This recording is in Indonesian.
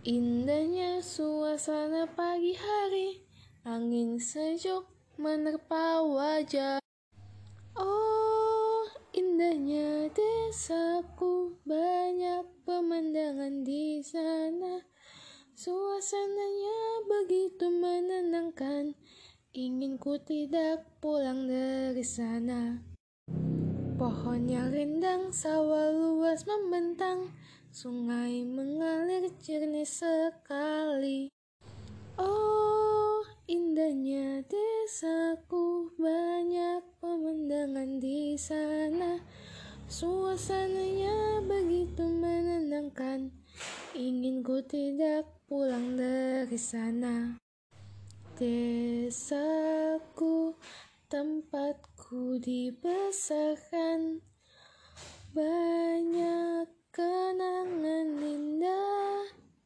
Indahnya suasana pagi hari, angin sejuk menerpa wajah. Oh, indahnya desaku, banyak pemandangan di sana. Suasananya begitu menenangkan, ingin ku tidak pulang dari sana. Pohon yang rindang, sawah luas membentang, sungai mengalir jernih sekali. Oh, indahnya desaku, banyak pemandangan di sana. Suasananya begitu menenangkan, ingin ku tidak pulang dari sana. Desaku tempatku dibesarkan Banyak